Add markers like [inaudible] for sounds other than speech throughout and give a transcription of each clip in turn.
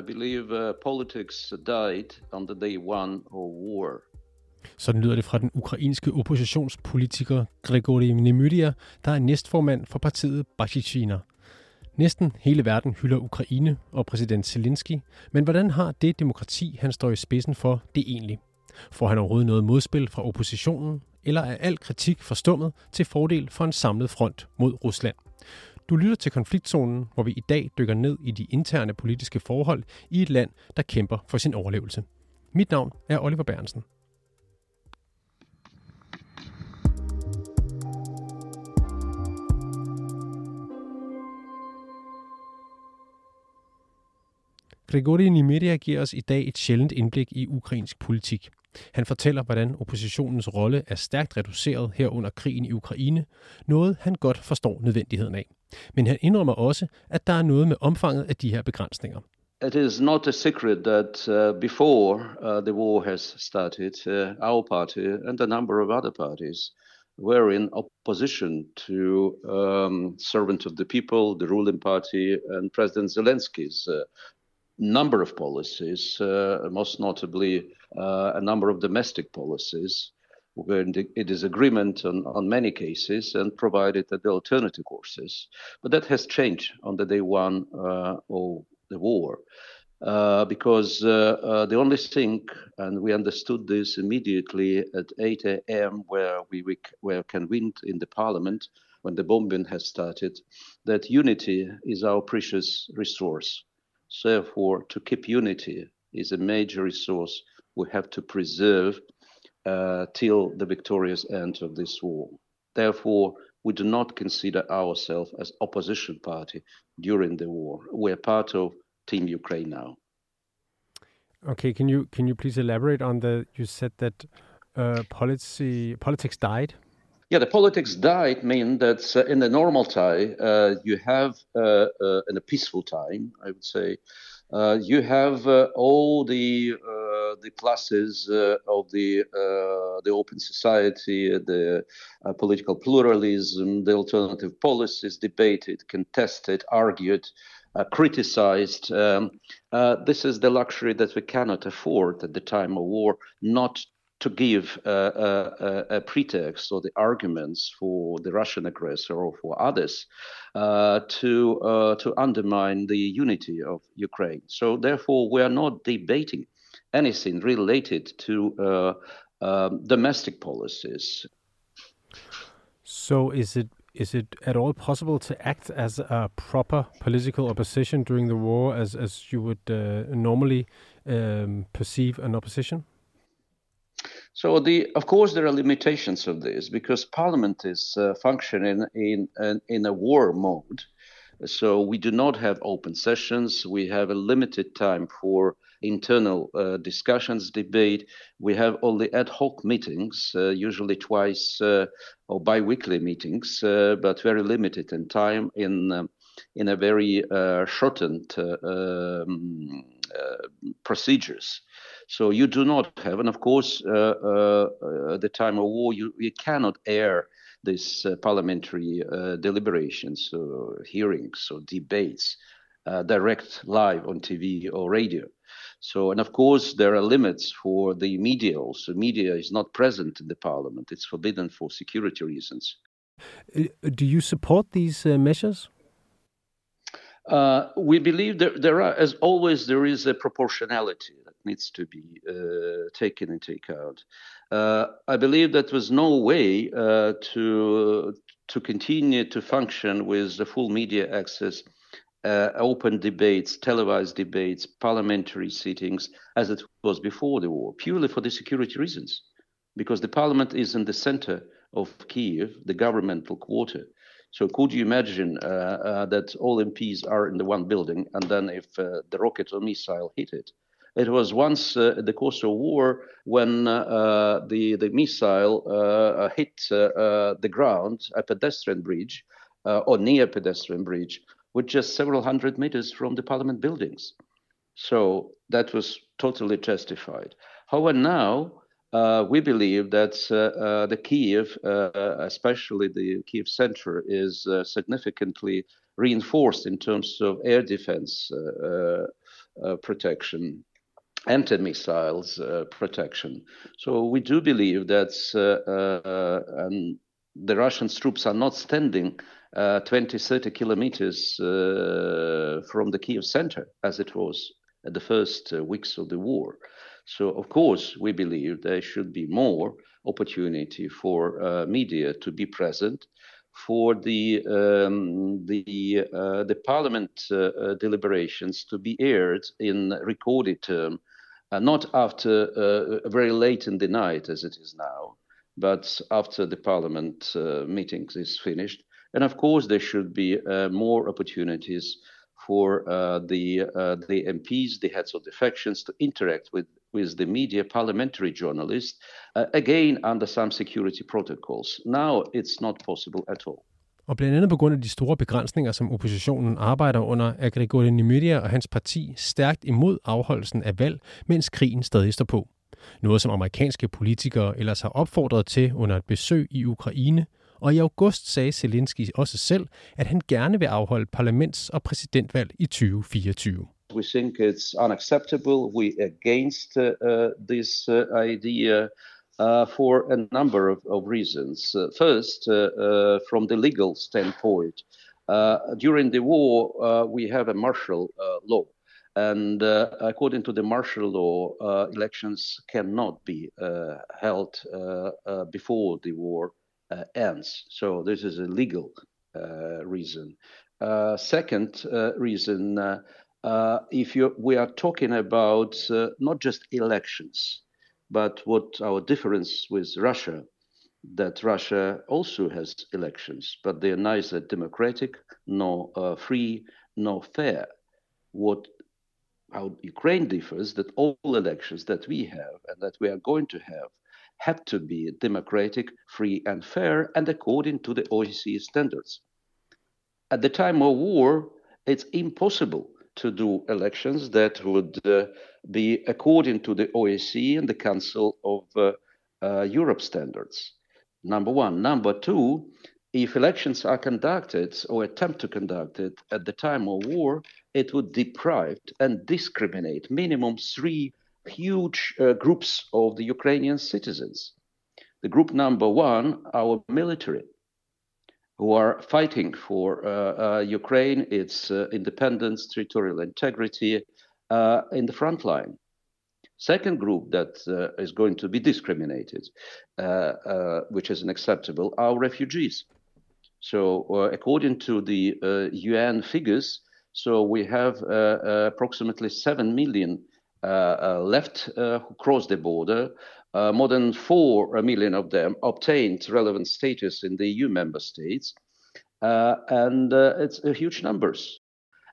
I believe uh, politics died on the day one of war. Sådan lyder det fra den ukrainske oppositionspolitiker Grigori Nemyria, der er næstformand for partiet Bashichina. Næsten hele verden hylder Ukraine og præsident Zelensky, men hvordan har det demokrati, han står i spidsen for, det egentlig? Får han overhovedet noget modspil fra oppositionen, eller er al kritik forstummet til fordel for en samlet front mod Rusland? Du lytter til konfliktzonen, hvor vi i dag dykker ned i de interne politiske forhold i et land, der kæmper for sin overlevelse. Mit navn er Oliver Bernsen. Grigori Nimeria giver os i dag et sjældent indblik i ukrainsk politik. Han fortæller, hvordan oppositionens rolle er stærkt reduceret her under krigen i Ukraine, noget han godt forstår nødvendigheden af. Men han indrømmer også, at der er noget med omfanget af de her begrænsninger. It is not a secret that uh, before uh, the war has started, uh, our party and a number of other parties were in opposition to um, servant of the people, the ruling party, and President Zelensky's uh, number of policies, uh, most notably uh, a number of domestic policies, where is agreement on, on many cases and provided that the alternative courses. But that has changed on the day one uh, of the war. Uh, because uh, uh, the only thing, and we understood this immediately at 8 a.m., where we, we were convened in the parliament when the bombing has started, that unity is our precious resource. Therefore, to keep unity is a major resource we have to preserve uh, till the victorious end of this war. Therefore, we do not consider ourselves as opposition party during the war. We are part of Team Ukraine now. Okay, can you can you please elaborate on the? You said that uh, policy politics died. Yeah, the politics died mean that uh, in the normal time uh, you have uh, uh, in a peaceful time, I would say, you have all the the pluses of the the open society, the political pluralism, the alternative policies debated, contested, argued. Uh, criticized. Um, uh, this is the luxury that we cannot afford at the time of war, not to give a, a, a, pretext or the arguments for the Russian aggressor or for others uh, to uh, to undermine the unity of Ukraine. So therefore, we are not debating anything related to uh, um, domestic policies. So is it is it at all possible to act as a proper political opposition during the war, as as you would uh, normally um, perceive an opposition? So the of course there are limitations of this because Parliament is uh, functioning in, in in a war mode. So we do not have open sessions. We have a limited time for internal uh, discussions, debate. We have only ad hoc meetings, uh, usually twice uh, or bi-weekly meetings, uh, but very limited in time in um, in a very uh, shortened uh, um, procedures. So you do not have, and of course, uh, uh, uh, at the time of war, you, you cannot air these parliamentary deliberations, or hearings, or debates direct live on TV or radio. So, and of course, there are limits for the media also. Media is not present in the parliament, it's forbidden for security reasons. Do you support these uh, measures? Uh, we believe there, there are, as always, there is a proportionality needs to be uh, taken into account. Uh, I believe that was no way uh, to to continue to function with the full media access, uh, open debates, televised debates, parliamentary sittings, as it was before the war, purely for the security reasons, because the parliament is in the center of Kiev, the governmental quarter. So could you imagine uh, uh, that all MPs are in the one building, and then if the rocket or missile hit it, it was once uh, the course of war when uh, the the missile uh, hit the ground, a pedestrian bridge or near pedestrian bridge, which just several hundred meters from the parliament buildings. So that was totally justified. However, now uh, we believe that uh, uh, the Kiev, especially the Kiev center, is significantly reinforced in terms of air defense protection, anti-missiles uh, protection. So we do believe that uh, uh, the Russian troops are not standing uh, 20, 30 kilometers uh, from the Kiev center, as it was at the first uh, weeks of the war. So, of course, we believe there should be more opportunity for media to be present, for the um, the uh, the parliament uh, deliberations to be aired in recorded term uh, not after uh, very late in the night as it is now, but after the parliament uh, meetings is finished. And of course, there should be more opportunities for the the MPs, the heads of the factions, to interact with with the media, parliamentary journalists, uh, again under some security protocols. Now it's not possible at all. Og blandt andet på grund af de store begrænsninger, som oppositionen arbejder under, er Grigori Nemyria og hans parti stærkt imod afholdelsen af valg, mens krigen stadig står på. Noget som amerikanske politikere ellers har opfordret til under et besøg i Ukraine, og i august sagde Zelensky også selv, at han gerne vil afholde parlaments- og præsidentvalg i 2024. We think it's unacceptable. We against uh, this uh, idea uh, for a number of, of reasons. Uh, first, uh, uh from the legal standpoint, uh, during the war, uh, we have a martial uh, law. And according to the martial law, elections cannot be held before the war ends. So, this is a legal reason. second reason, if you, we are talking about not just elections, but what our difference with Russia, that Russia also has elections, but they are neither democratic nor uh, free nor fair. What how Ukraine differs that all elections that we have and that we are going to have had to be democratic, free, and fair, and according to the OSCE standards. At the time of war, it's impossible to do elections that would uh, be according to the OSCE and the Council of uh, uh, Europe standards. Number one. Number two, if elections are conducted or attempt to conduct it at the time of war, it would deprive and discriminate minimum three huge uh, groups of the Ukrainian citizens. The group number one, our military, who are fighting for uh, uh, Ukraine, its uh, independence, territorial integrity uh, in the front line. Second group that uh, is going to be discriminated, uh, which is unacceptable, are refugees. So, according to the UN figures, so we have approximately 7 million left who cross the border uh, more than 4 million of them obtained relevant status in the EU member states. Uh, and uh, it's a huge numbers.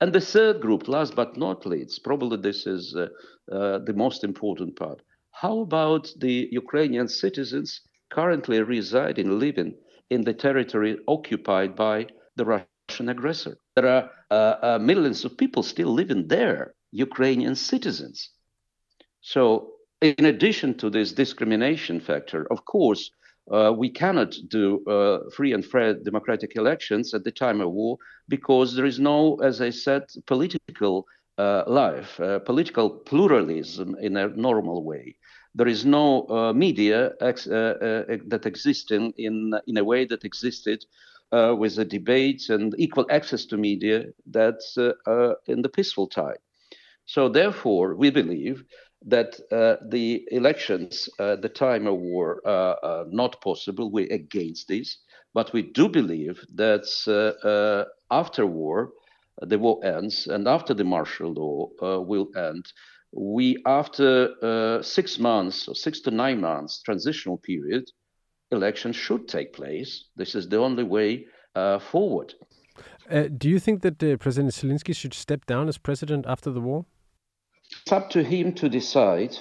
And the third group, last but not least, probably this is uh, uh, the most important part. How about the Ukrainian citizens currently residing, living in the territory occupied by the Russian aggressor? There are uh, millions of people still living there, Ukrainian citizens. So in addition to this discrimination factor, of course, uh, we cannot do uh, free and fair democratic elections at the time of war because there is no, as I said, political uh, life, uh, political pluralism in a normal way. There is no uh, media ex- uh, that exists in, in, in a way that existed with the debates and equal access to media that's in the peaceful time. So, therefore, we believe that uh, the elections uh, the time of war uh, are not possible. We're against this. But we do believe that uh, uh, after war, the war ends, and after the martial law uh, will end, we, after six months or six to nine months transitional period, elections should take place. This is the only way forward. do you think that President Zelensky should step down as president after the war? It's up to him to decide.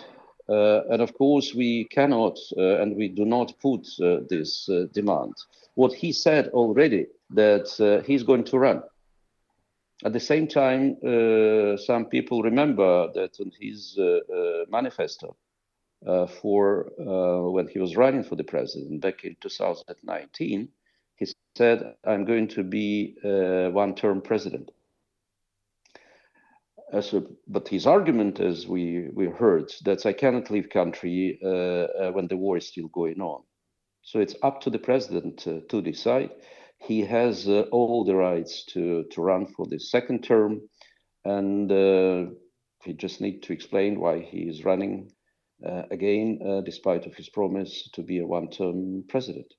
Uh, and of course, we cannot uh, and we do not put uh, this uh, demand. What he said already that uh, he's going to run. At the same time, uh, some people remember that in his manifesto for when he was running for the president back in 2019, he said, "I'm going to be one-term president." But his argument, as we we heard, that I cannot leave country uh, uh, when the war is still going on. So it's up to the president uh, to decide. He has uh, all the rights to to run for the second term, and uh, he just need to explain why he is running uh, again, despite of his promise to be a one-term president.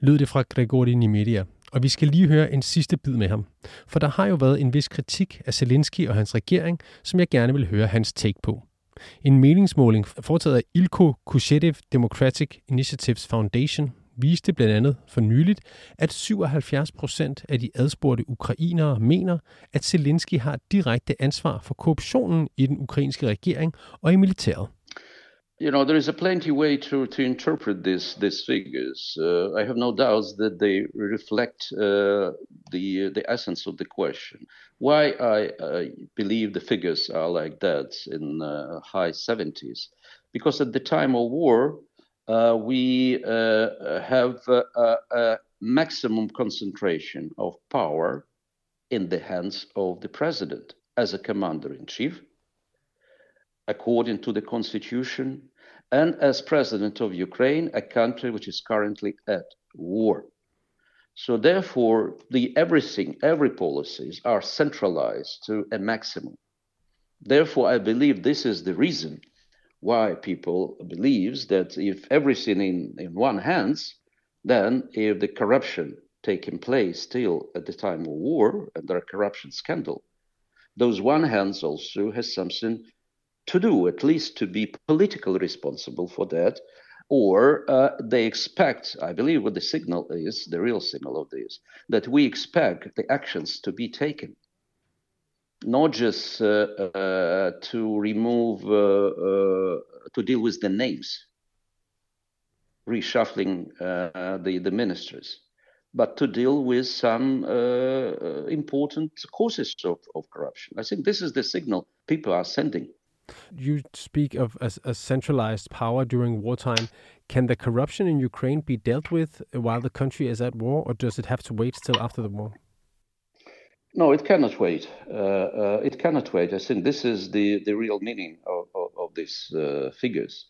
Lød det fra Grigori Nemyria. Og vi skal lige høre en sidste bid med ham. For der har jo været en vis kritik af Zelensky og hans regering, som jeg gerne vil høre hans take på. En meningsmåling foretaget af Ilko Kushetev Democratic Initiatives Foundation viste blandt andet for nyligt, at 77 procent af de adspurgte ukrainere mener, at Zelensky har direkte ansvar for korruptionen i den ukrainske regering og i militæret. You know there is a plenty way to to interpret this these figures. Uh, I have no doubts that they reflect uh, the the essence of the question. Why I uh, believe the figures are like that in uh, high seventies, because at the time of war uh, we uh, have a, a maximum concentration of power in the hands of the president as a commander in chief according to the constitution, and as president of Ukraine, a country which is currently at war. So therefore, the everything, every policies are centralized to a maximum. Therefore, I believe this is the reason why people believes that if everything in, in one hands, then if the corruption taking place still at the time of war and there are corruption scandal, those one hands also has something to do, at least to be politically responsible for that. Or uh, they expect, I believe what the signal is, the real signal of this, that we expect the actions to be taken, not just uh, uh, to remove, uh, uh, to deal with the names, reshuffling uh, the, the ministers, but to deal with some important causes of, of corruption. I think this is the signal people are sending. You speak of a, a, centralized power during wartime. Can the corruption in Ukraine be dealt with while the country is at war, or does it have to wait till after the war? No, it cannot wait. Uh, uh, it cannot wait. I think this is the, the real meaning of, of, of these uh, figures.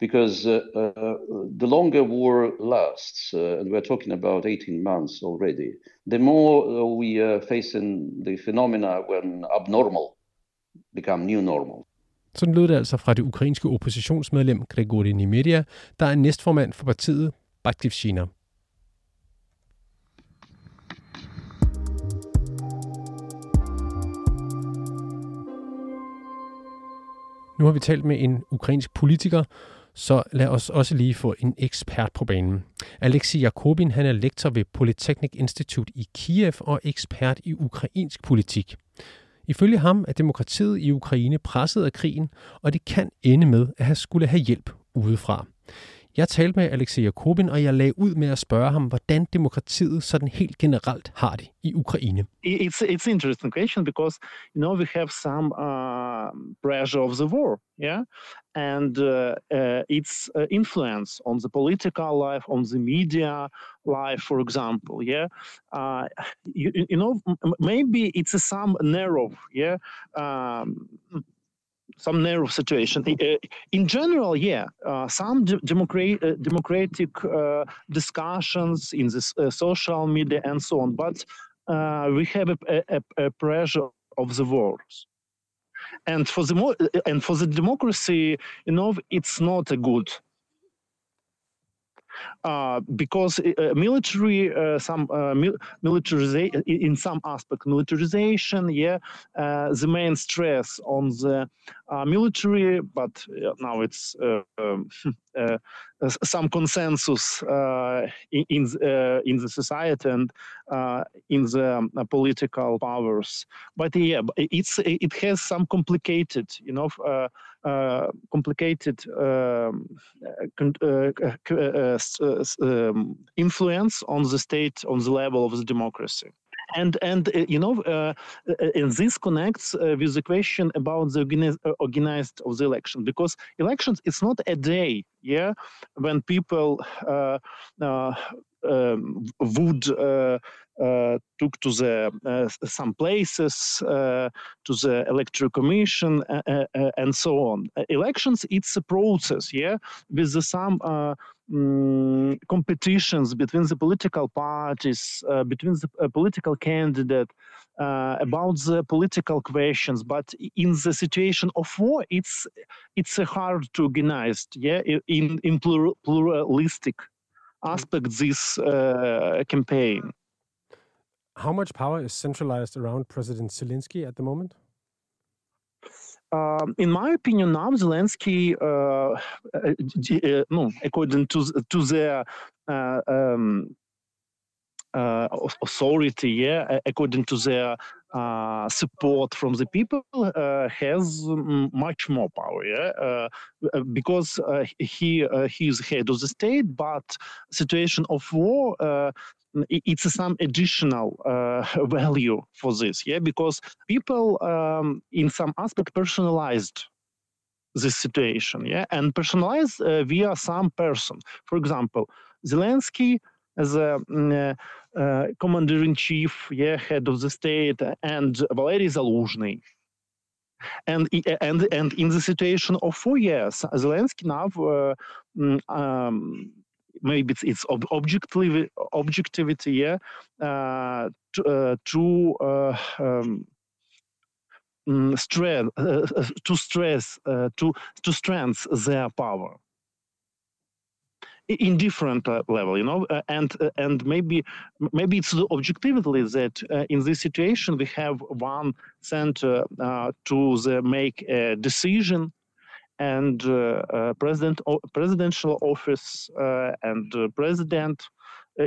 Because uh, uh, the longer war lasts, uh, and we're talking about 18 months already, the more we are facing the phenomena when abnormal become new normal. Sådan lød det altså fra det ukrainske oppositionsmedlem Grigori Nimedia, der er næstformand for partiet Batkivshina. Nu har vi talt med en ukrainsk politiker, så lad os også lige få en ekspert på banen. Alexei Jakobin han er lektor ved Polytechnic Institute i Kiev og ekspert i ukrainsk politik. Ifølge ham er demokratiet i Ukraine presset af krigen, og det kan ende med at have skulle have hjælp udefra. Jeg talte med Alexej Jakobin, og jeg lagde ud med at spørge ham, hvordan demokratiet sådan helt generelt har det i Ukraine. It's it's an interesting question because you know we have some uh, pressure of the war, yeah, and uh, uh, its uh, influence on the political life, on the media life, for example, yeah. Uh, you, you know, maybe it's a some narrow, yeah. Um, some narrow situation. Uh, in general, yeah, uh, some de- uh, democratic uh, discussions in the social media and so on, but we have a, a, a, pressure of the wars. And for the mo- and for the democracy, you know, it's not a good uh, because uh, military uh, some uh, mil- militarization in some aspect militarization yeah uh, the main stress on the uh, military but now it's um, [laughs] some consensus in in, in, the society and in the um, political powers. But yeah it's it has some complicated you know complicated influence on the state on the level of the democracy. And and uh, you know uh, uh and this connects uh, with the question about the organized, uh, organized of the election. Because elections it's not a day yeah when people uh, um, would uh, uh, took to the uh, some places uh, to the electoral commission and so on. elections, it's a process, yeah, with some um, competitions between the political parties, between the political candidate. Uh, about the political questions, but in the situation of war, it's it's hard to organize. Yeah, in in pluralistic aspect this uh, campaign. How much power is centralized around President Zelensky at the moment? Um, in my opinion, now Zelensky, uh, uh, no, according to to the uh, um, uh, authority, yeah, according to their uh, support from the people, uh, has much more power, yeah, because he he is head of the state, but situation of war it's some additional uh, [laughs] value for this, yeah, because people um, in some aspect personalized this situation, yeah, and personalized uh, via some person. For example, Zelensky as a mm, uh, uh, commander in chief, yeah, head of the state, and Valery Zaluzhny. And, and and in the situation of four years, Zelensky now uh, mm, um, maybe it's, it's ob- objectivity, objectivity, yeah, uh, to, uh, to uh, um, mm, stress, to stress, to to strengthen their power in different uh, level you know uh, and uh, and maybe maybe it's the objectively that in this situation we have one center to the make a decision and uh, uh, president presidential office uh, and president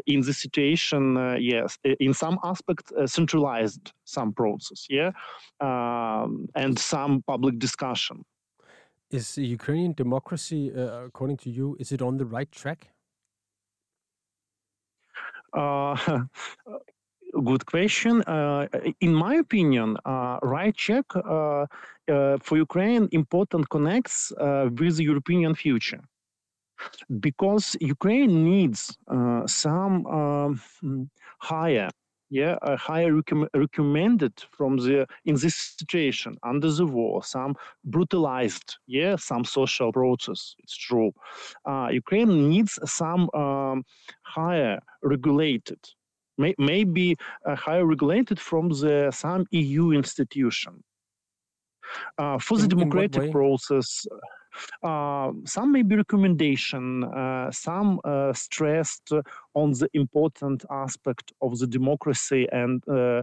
in the situation, yes, in some aspect centralized some process, yeah, um, and some public discussion. Is Ukrainian democracy, according to you, is it on the right track? Uh, [laughs] good question. Uh, in my opinion, uh, right check uh, uh for Ukraine important connects uh, with the European future because Ukraine needs uh, some um, higher yeah, a higher rec- recommended from the in this situation under the war, some brutalized, yeah, some social process. It's true. Uh, Ukraine needs some um, higher regulated may, may be uh, higher regulated from the some EU institution. Uh, for the democratic process, uh, some maybe recommendation, uh, some uh, stressed on the important aspect of the democracy and uh,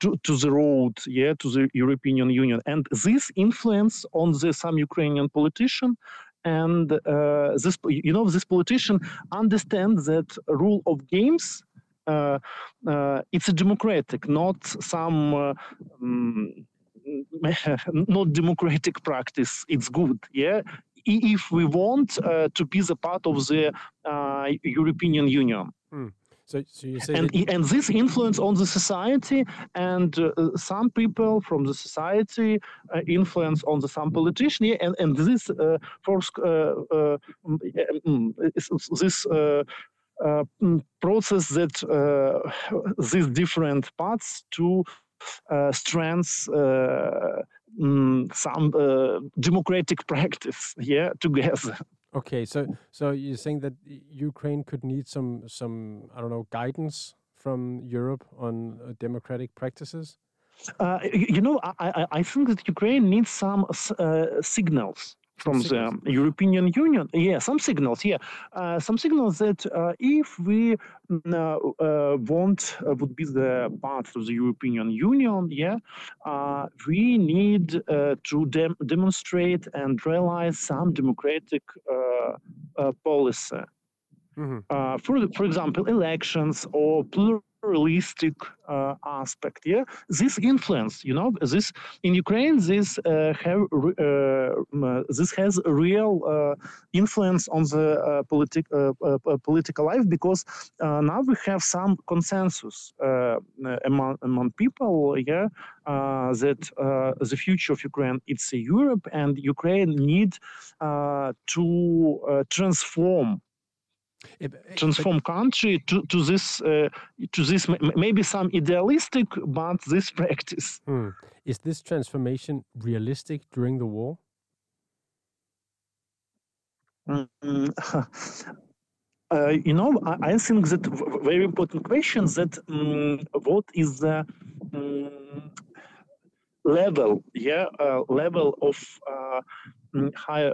to, to the road, yeah, to the European Union, and this influence on the some Ukrainian politician and uh, this you know this politician understands that rule of games uh, uh, it's a democratic, not some um, not democratic practice. It's good, yeah. If we want uh, to be the part of the European Union. Hmm. So, so you say and, and this influence on the society and uh, some people from the society uh, influence on the some politician yeah, and, and this uh, force this uh, process that uh, these different parts to uh, strengths mm, some democratic practice yeah together. [laughs] Okay so so you're saying that ukraine could need some some i don't know guidance from europe on democratic practices? Uh, you know, I, I, think that Ukraine needs some uh, signals from the European Union. Yeah, some signals. Yeah, uh, some signals that uh, if we uh, uh, want uh, would be the part of the European Union, yeah, uh, we need to dem- demonstrate and realize some democratic policy. Mm-hmm. for for example, elections or plural realistic uh, aspect. Yeah, this influence, you know, this in Ukraine, this uh, have uh, this has a real uh, influence on the uh, politic uh, political life because now we have some consensus among among people. Yeah, that the future of Ukraine it's Europe, and Ukraine need to transform transform country to, to this uh, to this maybe some idealistic but this practice. Hmm. is this transformation realistic during the war? Mm, [laughs] uh, you know I, I, think that very important question that um, what is the um, level yeah uh, level of uh, high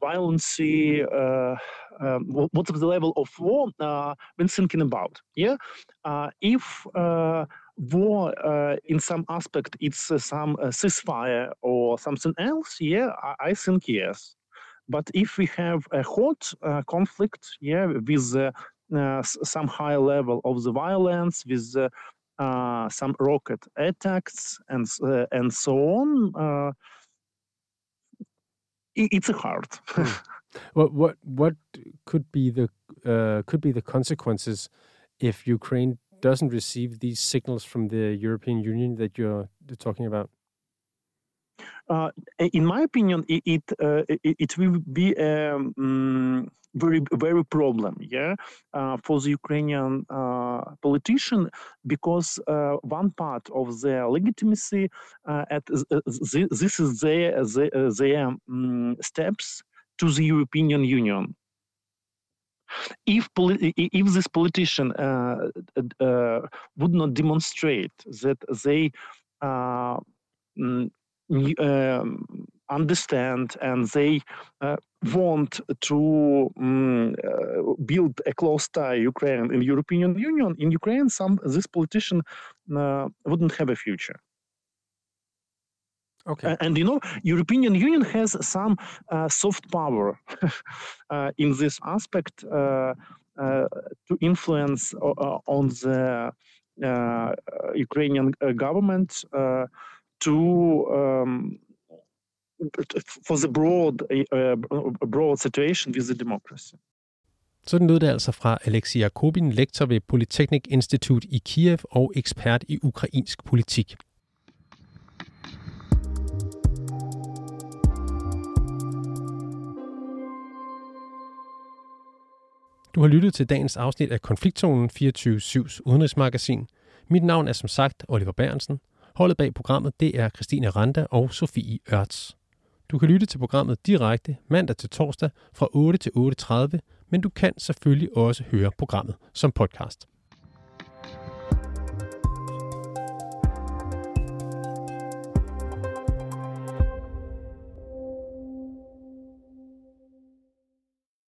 violence uh, um, what's the level of war uh, been thinking about yeah? Uh, if uh, war uh, in some aspect it's uh, some uh, ceasefire or something else yeah I, I, think yes. But if we have a hot conflict yeah with some high level of the violence with some rocket attacks and and so on it's hard hmm. What what what could be the uh, could be the consequences if Ukraine doesn't receive these signals from the European Union that you're talking about? Uh, in my opinion, it it, uh, it, it will be a um, very very problem, yeah, uh, for the Ukrainian uh, politician because uh, one part of their legitimacy at this is their their, their um, steps to the European Union. If, if this politician would not demonstrate that they mm, um, understand and they uh, want to um, uh, build a close tie Ukraine in European Union, in Ukraine, some this politician uh, wouldn't have a future. Okay. and you know, European Union has some uh, soft power [laughs] uh, in this aspect uh, uh to influence uh, on the uh, Ukrainian government to um, for the broad uh, broad situation with the democracy. Sådan lød det altså fra Alexei Jakobin, lektor ved Polytechnic Institute i Kiev og ekspert i ukrainsk politik. Du har lyttet til dagens afsnit af Konfliktzonen 24-7's udenrigsmagasin. Mit navn er som sagt Oliver Bærensen. Holdet bag programmet det er Christine Randa og Sofie Ørts. Du kan lytte til programmet direkte mandag til torsdag fra 8 til 8.30, men du kan selvfølgelig også høre programmet som podcast.